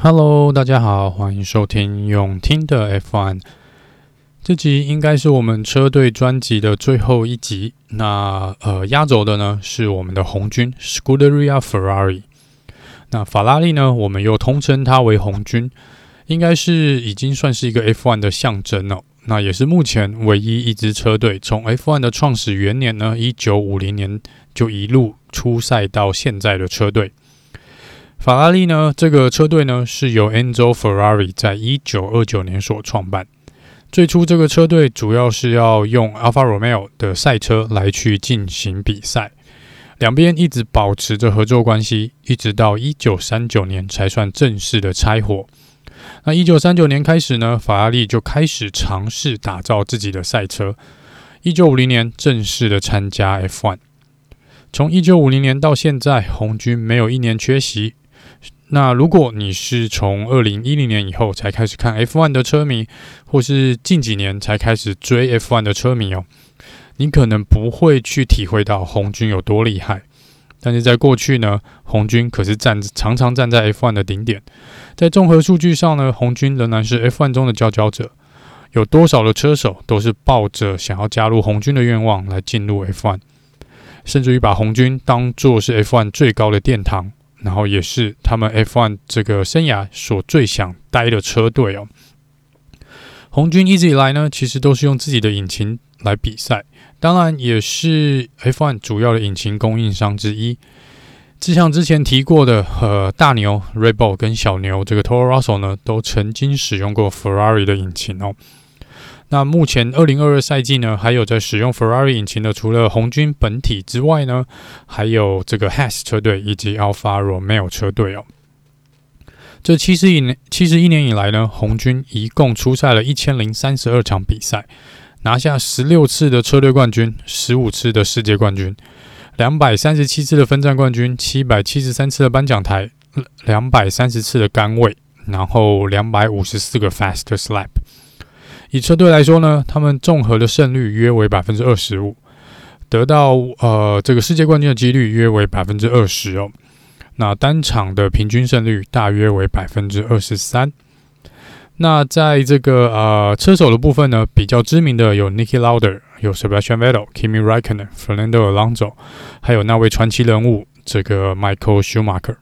Hello，大家好，欢迎收听永听的 F1。这集应该是我们车队专辑的最后一集。那呃，压轴的呢是我们的红军 Scuderia Ferrari。那法拉利呢，我们又通称它为红军，应该是已经算是一个 F1 的象征了。那也是目前唯一一支车队从 F1 的创始元年呢，一九五零年就一路出赛到现在的车队。法拉利呢，这个车队呢是由 Enzo Ferrari 在一九二九年所创办。最初这个车队主要是要用 Alfa Romeo 的赛车来去进行比赛，两边一直保持着合作关系，一直到一九三九年才算正式的拆伙。那一九三九年开始呢，法拉利就开始尝试打造自己的赛车。一九五零年正式的参加 F1。从一九五零年到现在，红军没有一年缺席。那如果你是从二零一零年以后才开始看 F1 的车迷，或是近几年才开始追 F1 的车迷哦，你可能不会去体会到红军有多厉害。但是在过去呢，红军可是站常常站在 F1 的顶点，在综合数据上呢，红军仍然是 F1 中的佼佼者。有多少的车手都是抱着想要加入红军的愿望来进入 F1，甚至于把红军当作是 F1 最高的殿堂。然后也是他们 F1 这个生涯所最想待的车队哦。红军一直以来呢，其实都是用自己的引擎来比赛，当然也是 F1 主要的引擎供应商之一。就像之前提过的，呃，大牛 Red Bull 跟小牛这个 Toro Rosso 呢，都曾经使用过 Ferrari 的引擎哦。那目前二零二二赛季呢，还有在使用 Ferrari 引擎的，除了红军本体之外呢，还有这个 Has 车队以及 Alfa Romeo 车队哦。这七十一年七十一年以来呢，红军一共出赛了一千零三十二场比赛，拿下十六次的车队冠军，十五次的世界冠军，两百三十七次的分站冠军，七百七十三次的颁奖台，两百三十次的杆位，然后两百五十四个 Fast Slap。以车队来说呢，他们综合的胜率约为百分之二十五，得到呃这个世界冠军的几率约为百分之二十哦。那单场的平均胜率大约为百分之二十三。那在这个呃车手的部分呢，比较知名的有 Niki Lauda，有 Sebastian Vettel、Kimi Raikkonen、Fernando Alonso，还有那位传奇人物这个 Michael Schumacher。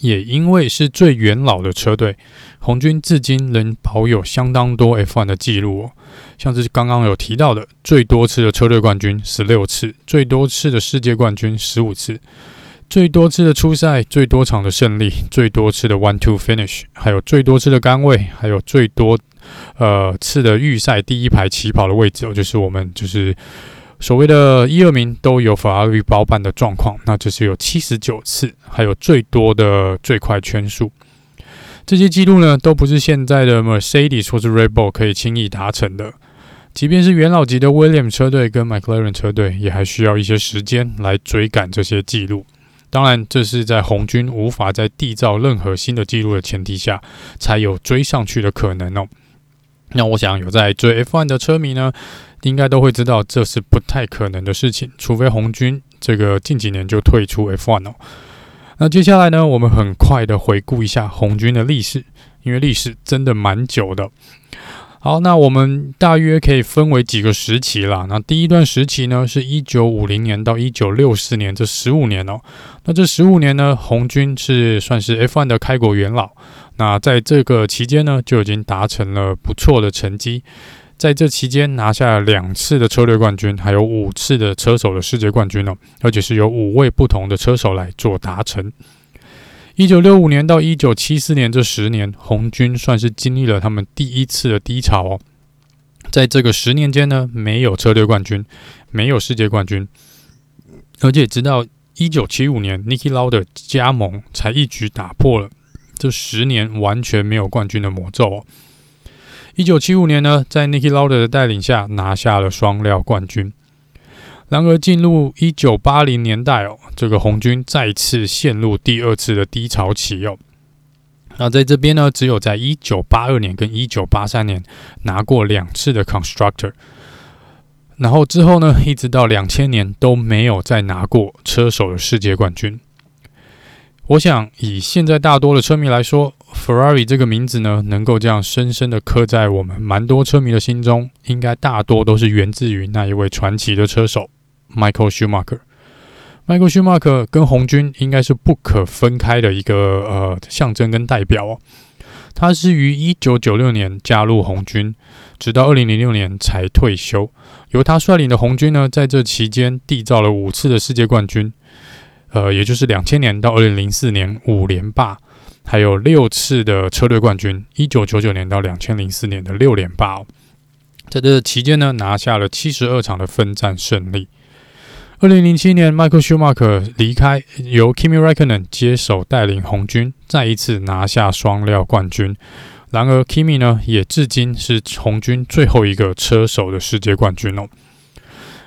也因为是最元老的车队，红军至今仍保有相当多 F1 的记录哦，像是刚刚有提到的最多次的车队冠军十六次，最多次的世界冠军十五次，最多次的初赛，最多场的胜利，最多次的 One Two Finish，还有最多次的杆位，还有最多呃次的预赛第一排起跑的位置哦，就是我们就是。所谓的一二名都有法拉利包办的状况，那就是有七十九次，还有最多的最快圈数。这些记录呢，都不是现在的 Mercedes 或是 Red Bull 可以轻易达成的。即便是元老级的 William 车队跟 McLaren 车队，也还需要一些时间来追赶这些记录。当然，这是在红军无法再缔造任何新的记录的前提下，才有追上去的可能哦。那我想有在追 F1 的车迷呢，应该都会知道这是不太可能的事情，除非红军这个近几年就退出 F1 哦。那接下来呢，我们很快的回顾一下红军的历史，因为历史真的蛮久的。好，那我们大约可以分为几个时期啦。那第一段时期呢，是一九五零年到一九六四年这十五年哦。那这十五年呢，红军是算是 F1 的开国元老。那在这个期间呢，就已经达成了不错的成绩。在这期间拿下两次的车队冠军，还有五次的车手的世界冠军哦，而且是由五位不同的车手来做达成。一九六五年到一九七四年这十年，红军算是经历了他们第一次的低潮哦。在这个十年间呢，没有车队冠军，没有世界冠军，而且直到一九七五年，Niki Lauder 加盟，才一举打破了这十年完全没有冠军的魔咒哦。一九七五年呢，在 Niki Lauder 的带领下，拿下了双料冠军。然而，进入一九八零年代哦，这个红军再次陷入第二次的低潮期哦。那在这边呢，只有在一九八二年跟一九八三年拿过两次的 Constructor，然后之后呢，一直到两千年都没有再拿过车手的世界冠军。我想以现在大多的车迷来说，Ferrari 这个名字呢，能够这样深深的刻在我们蛮多车迷的心中，应该大多都是源自于那一位传奇的车手 Michael Schumacher。Michael Schumacher 跟红军应该是不可分开的一个呃象征跟代表哦。他是于一九九六年加入红军，直到二零零六年才退休。由他率领的红军呢，在这期间缔造了五次的世界冠军，呃，也就是两千年到二零零四年五连霸，还有六次的车队冠军，一九九九年到两千零四年的六连霸哦。在这期间呢，拿下了七十二场的分站胜利。二零零七年，Michael Schumacher 离开，由 Kimi Räikkönen 接手带领红军，再一次拿下双料冠军。然而，Kimi 呢，也至今是红军最后一个车手的世界冠军哦。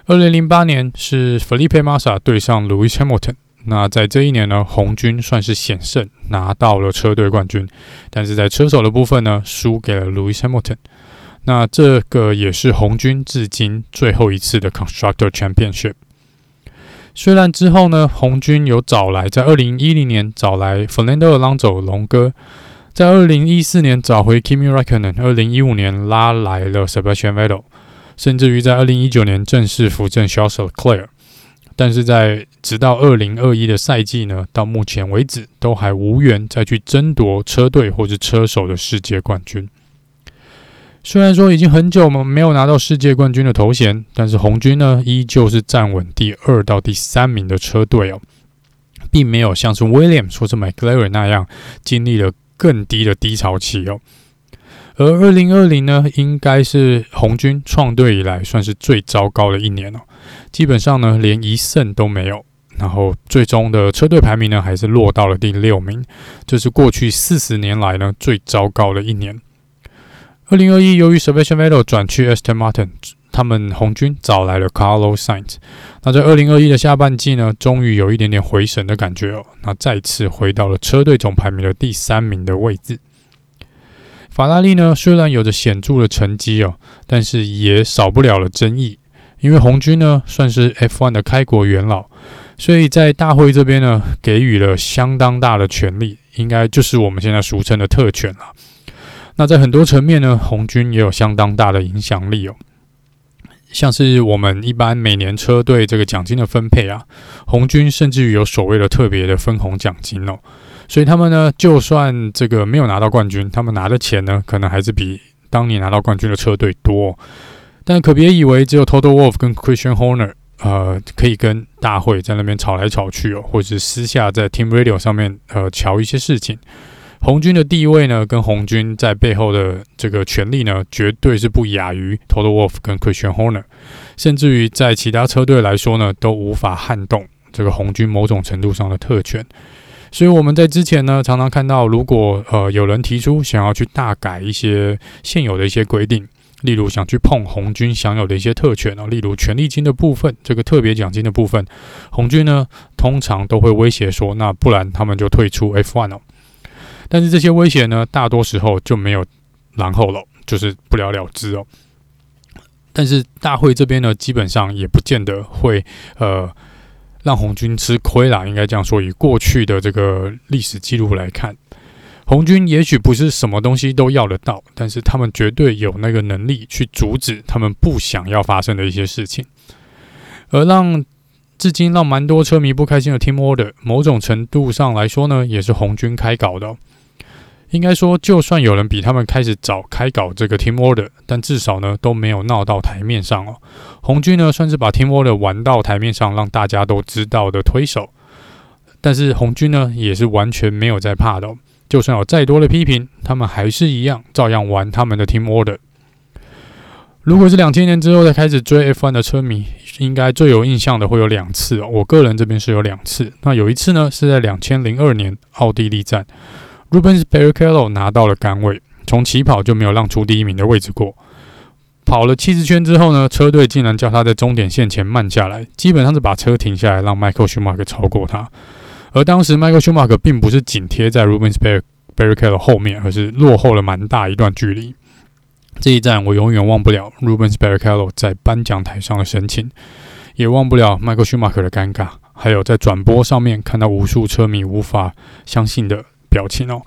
二零零八年是 Felipe Massa 对上 Lewis Hamilton，那在这一年呢，红军算是险胜，拿到了车队冠军，但是在车手的部分呢，输给了 Lewis Hamilton。那这个也是红军至今最后一次的 Constructor Championship。虽然之后呢，红军有找来，在二零一零年找来 Fernando Alonso 龙哥，在二零一四年找回 Kimi Räikkönen，二零一五年拉来了 Sebastian Vettel，甚至于在二零一九年正式扶正 Charles Leclerc，但是在直到二零二一的赛季呢，到目前为止都还无缘再去争夺车队或者车手的世界冠军。虽然说已经很久没有拿到世界冠军的头衔，但是红军呢依旧是站稳第二到第三名的车队哦，并没有像是 Williams 或者 McLaren 那样经历了更低的低潮期哦。而二零二零呢，应该是红军创队以来算是最糟糕的一年哦，基本上呢连一胜都没有，然后最终的车队排名呢还是落到了第六名，这是过去四十年来呢最糟糕的一年。二零二一，由于 Sebastian Vettel 转去 Aston Martin，他们红军找来了 Carlos Sainz。那在二零二一的下半季呢，终于有一点点回神的感觉哦。那再次回到了车队总排名的第三名的位置。法拉利呢，虽然有着显著的成绩哦，但是也少不了了争议。因为红军呢，算是 F1 的开国元老，所以在大会这边呢，给予了相当大的权力，应该就是我们现在俗称的特权了。那在很多层面呢，红军也有相当大的影响力哦。像是我们一般每年车队这个奖金的分配啊，红军甚至于有所谓的特别的分红奖金哦。所以他们呢，就算这个没有拿到冠军，他们拿的钱呢，可能还是比当年拿到冠军的车队多。但可别以为只有 Total Wolf 跟 Christian Horner 呃，可以跟大会在那边吵来吵去哦，或者是私下在 Team Radio 上面呃瞧一些事情。红军的地位呢，跟红军在背后的这个权力呢，绝对是不亚于 Toto Wolff 跟 Christian Horner，甚至于在其他车队来说呢，都无法撼动这个红军某种程度上的特权。所以我们在之前呢，常常看到，如果呃有人提出想要去大改一些现有的一些规定，例如想去碰红军享有的一些特权哦，例如权利金的部分，这个特别奖金的部分，红军呢通常都会威胁说，那不然他们就退出 F1 哦。但是这些威胁呢，大多时候就没有然后了，就是不了了之哦。但是大会这边呢，基本上也不见得会呃让红军吃亏啦，应该这样说。以过去的这个历史记录来看，红军也许不是什么东西都要得到，但是他们绝对有那个能力去阻止他们不想要发生的一些事情，而让。至今让蛮多车迷不开心的 Team Order，某种程度上来说呢，也是红军开搞的。应该说，就算有人比他们开始早开搞这个 Team Order，但至少呢都没有闹到台面上哦。红军呢算是把 Team Order 玩到台面上，让大家都知道的推手。但是红军呢也是完全没有在怕的哦，就算有再多的批评，他们还是一样照样玩他们的 Team Order。如果是两千年之后才开始追 F1 的车迷，应该最有印象的会有两次哦。我个人这边是有两次，那有一次呢是在两千零二年奥地利站，Rubens Barrichello 拿到了杆位，从起跑就没有让出第一名的位置过。跑了七十圈之后呢，车队竟然叫他在终点线前慢下来，基本上是把车停下来让 Michael Schumacher 超过他。而当时 Michael Schumacher 并不是紧贴在 Rubens Barrichello 后面，而是落后了蛮大一段距离。这一站我永远忘不了 Rubens Barrichello 在颁奖台上的神情，也忘不了 Michael Schumacher 的尴尬。还有在转播上面看到无数车迷无法相信的表情哦。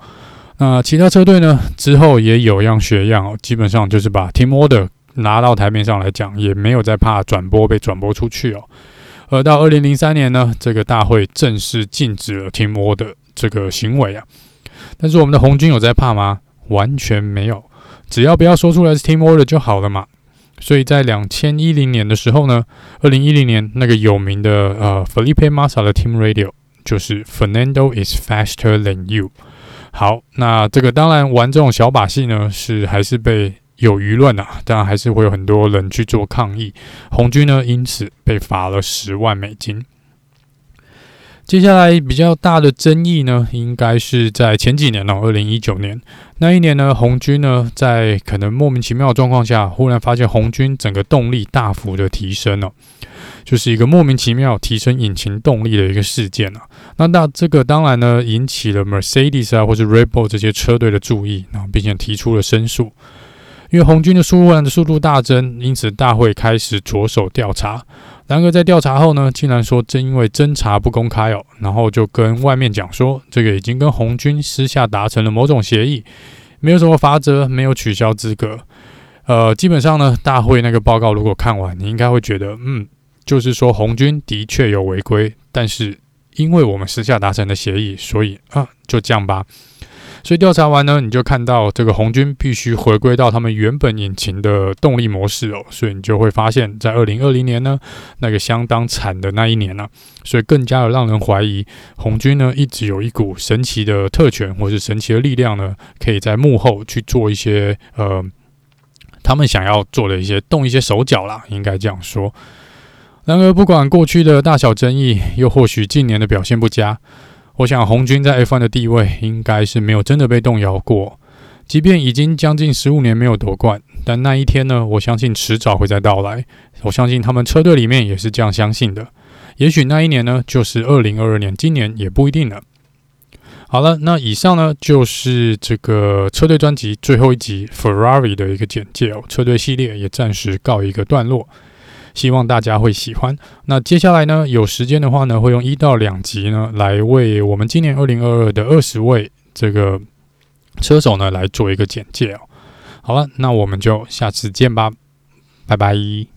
那其他车队呢，之后也有样学样哦，基本上就是把 Team Order 拿到台面上来讲，也没有再怕转播被转播出去哦。而到二零零三年呢，这个大会正式禁止了 Team Order 这个行为啊。但是我们的红军有在怕吗？完全没有，只要不要说出来是 Team Order 就好了嘛。所以在两千一零年的时候呢，二零一零年那个有名的呃 Felipe Massa 的 Team Radio 就是 Fernando is faster than you。好，那这个当然玩这种小把戏呢，是还是被有舆论啊，当然还是会有很多人去做抗议。红军呢，因此被罚了十万美金。接下来比较大的争议呢，应该是在前几年哦，二零一九年那一年呢，红军呢在可能莫名其妙的状况下，忽然发现红军整个动力大幅的提升了。就是一个莫名其妙提升引擎动力的一个事件啊，那那这个当然呢引起了 Mercedes 啊或者 Red Bull 这些车队的注意，然后并且提出了申诉，因为红军的输入栏的速度大增，因此大会开始着手调查。然而在调查后呢，竟然说正因为侦查不公开哦，然后就跟外面讲说这个已经跟红军私下达成了某种协议，没有什么罚则，没有取消资格。呃，基本上呢，大会那个报告如果看完，你应该会觉得嗯。就是说，红军的确有违规，但是因为我们私下达成的协议，所以啊，就这样吧。所以调查完呢，你就看到这个红军必须回归到他们原本引擎的动力模式哦。所以你就会发现，在二零二零年呢，那个相当惨的那一年呢、所以更加的让人怀疑红军呢一直有一股神奇的特权或是神奇的力量呢，可以在幕后去做一些呃他们想要做的一些动一些手脚啦，应该这样说。然而，不管过去的大小争议，又或许近年的表现不佳，我想红军在 F1 的地位应该是没有真的被动摇过。即便已经将近十五年没有夺冠，但那一天呢，我相信迟早会再到来。我相信他们车队里面也是这样相信的。也许那一年呢，就是二零二二年，今年也不一定了。好了，那以上呢就是这个车队专辑最后一集 Ferrari 的一个简介哦。车队系列也暂时告一个段落。希望大家会喜欢。那接下来呢，有时间的话呢，会用一到两集呢，来为我们今年二零二二的二十位这个车手呢，来做一个简介哦。好了，那我们就下次见吧，拜拜。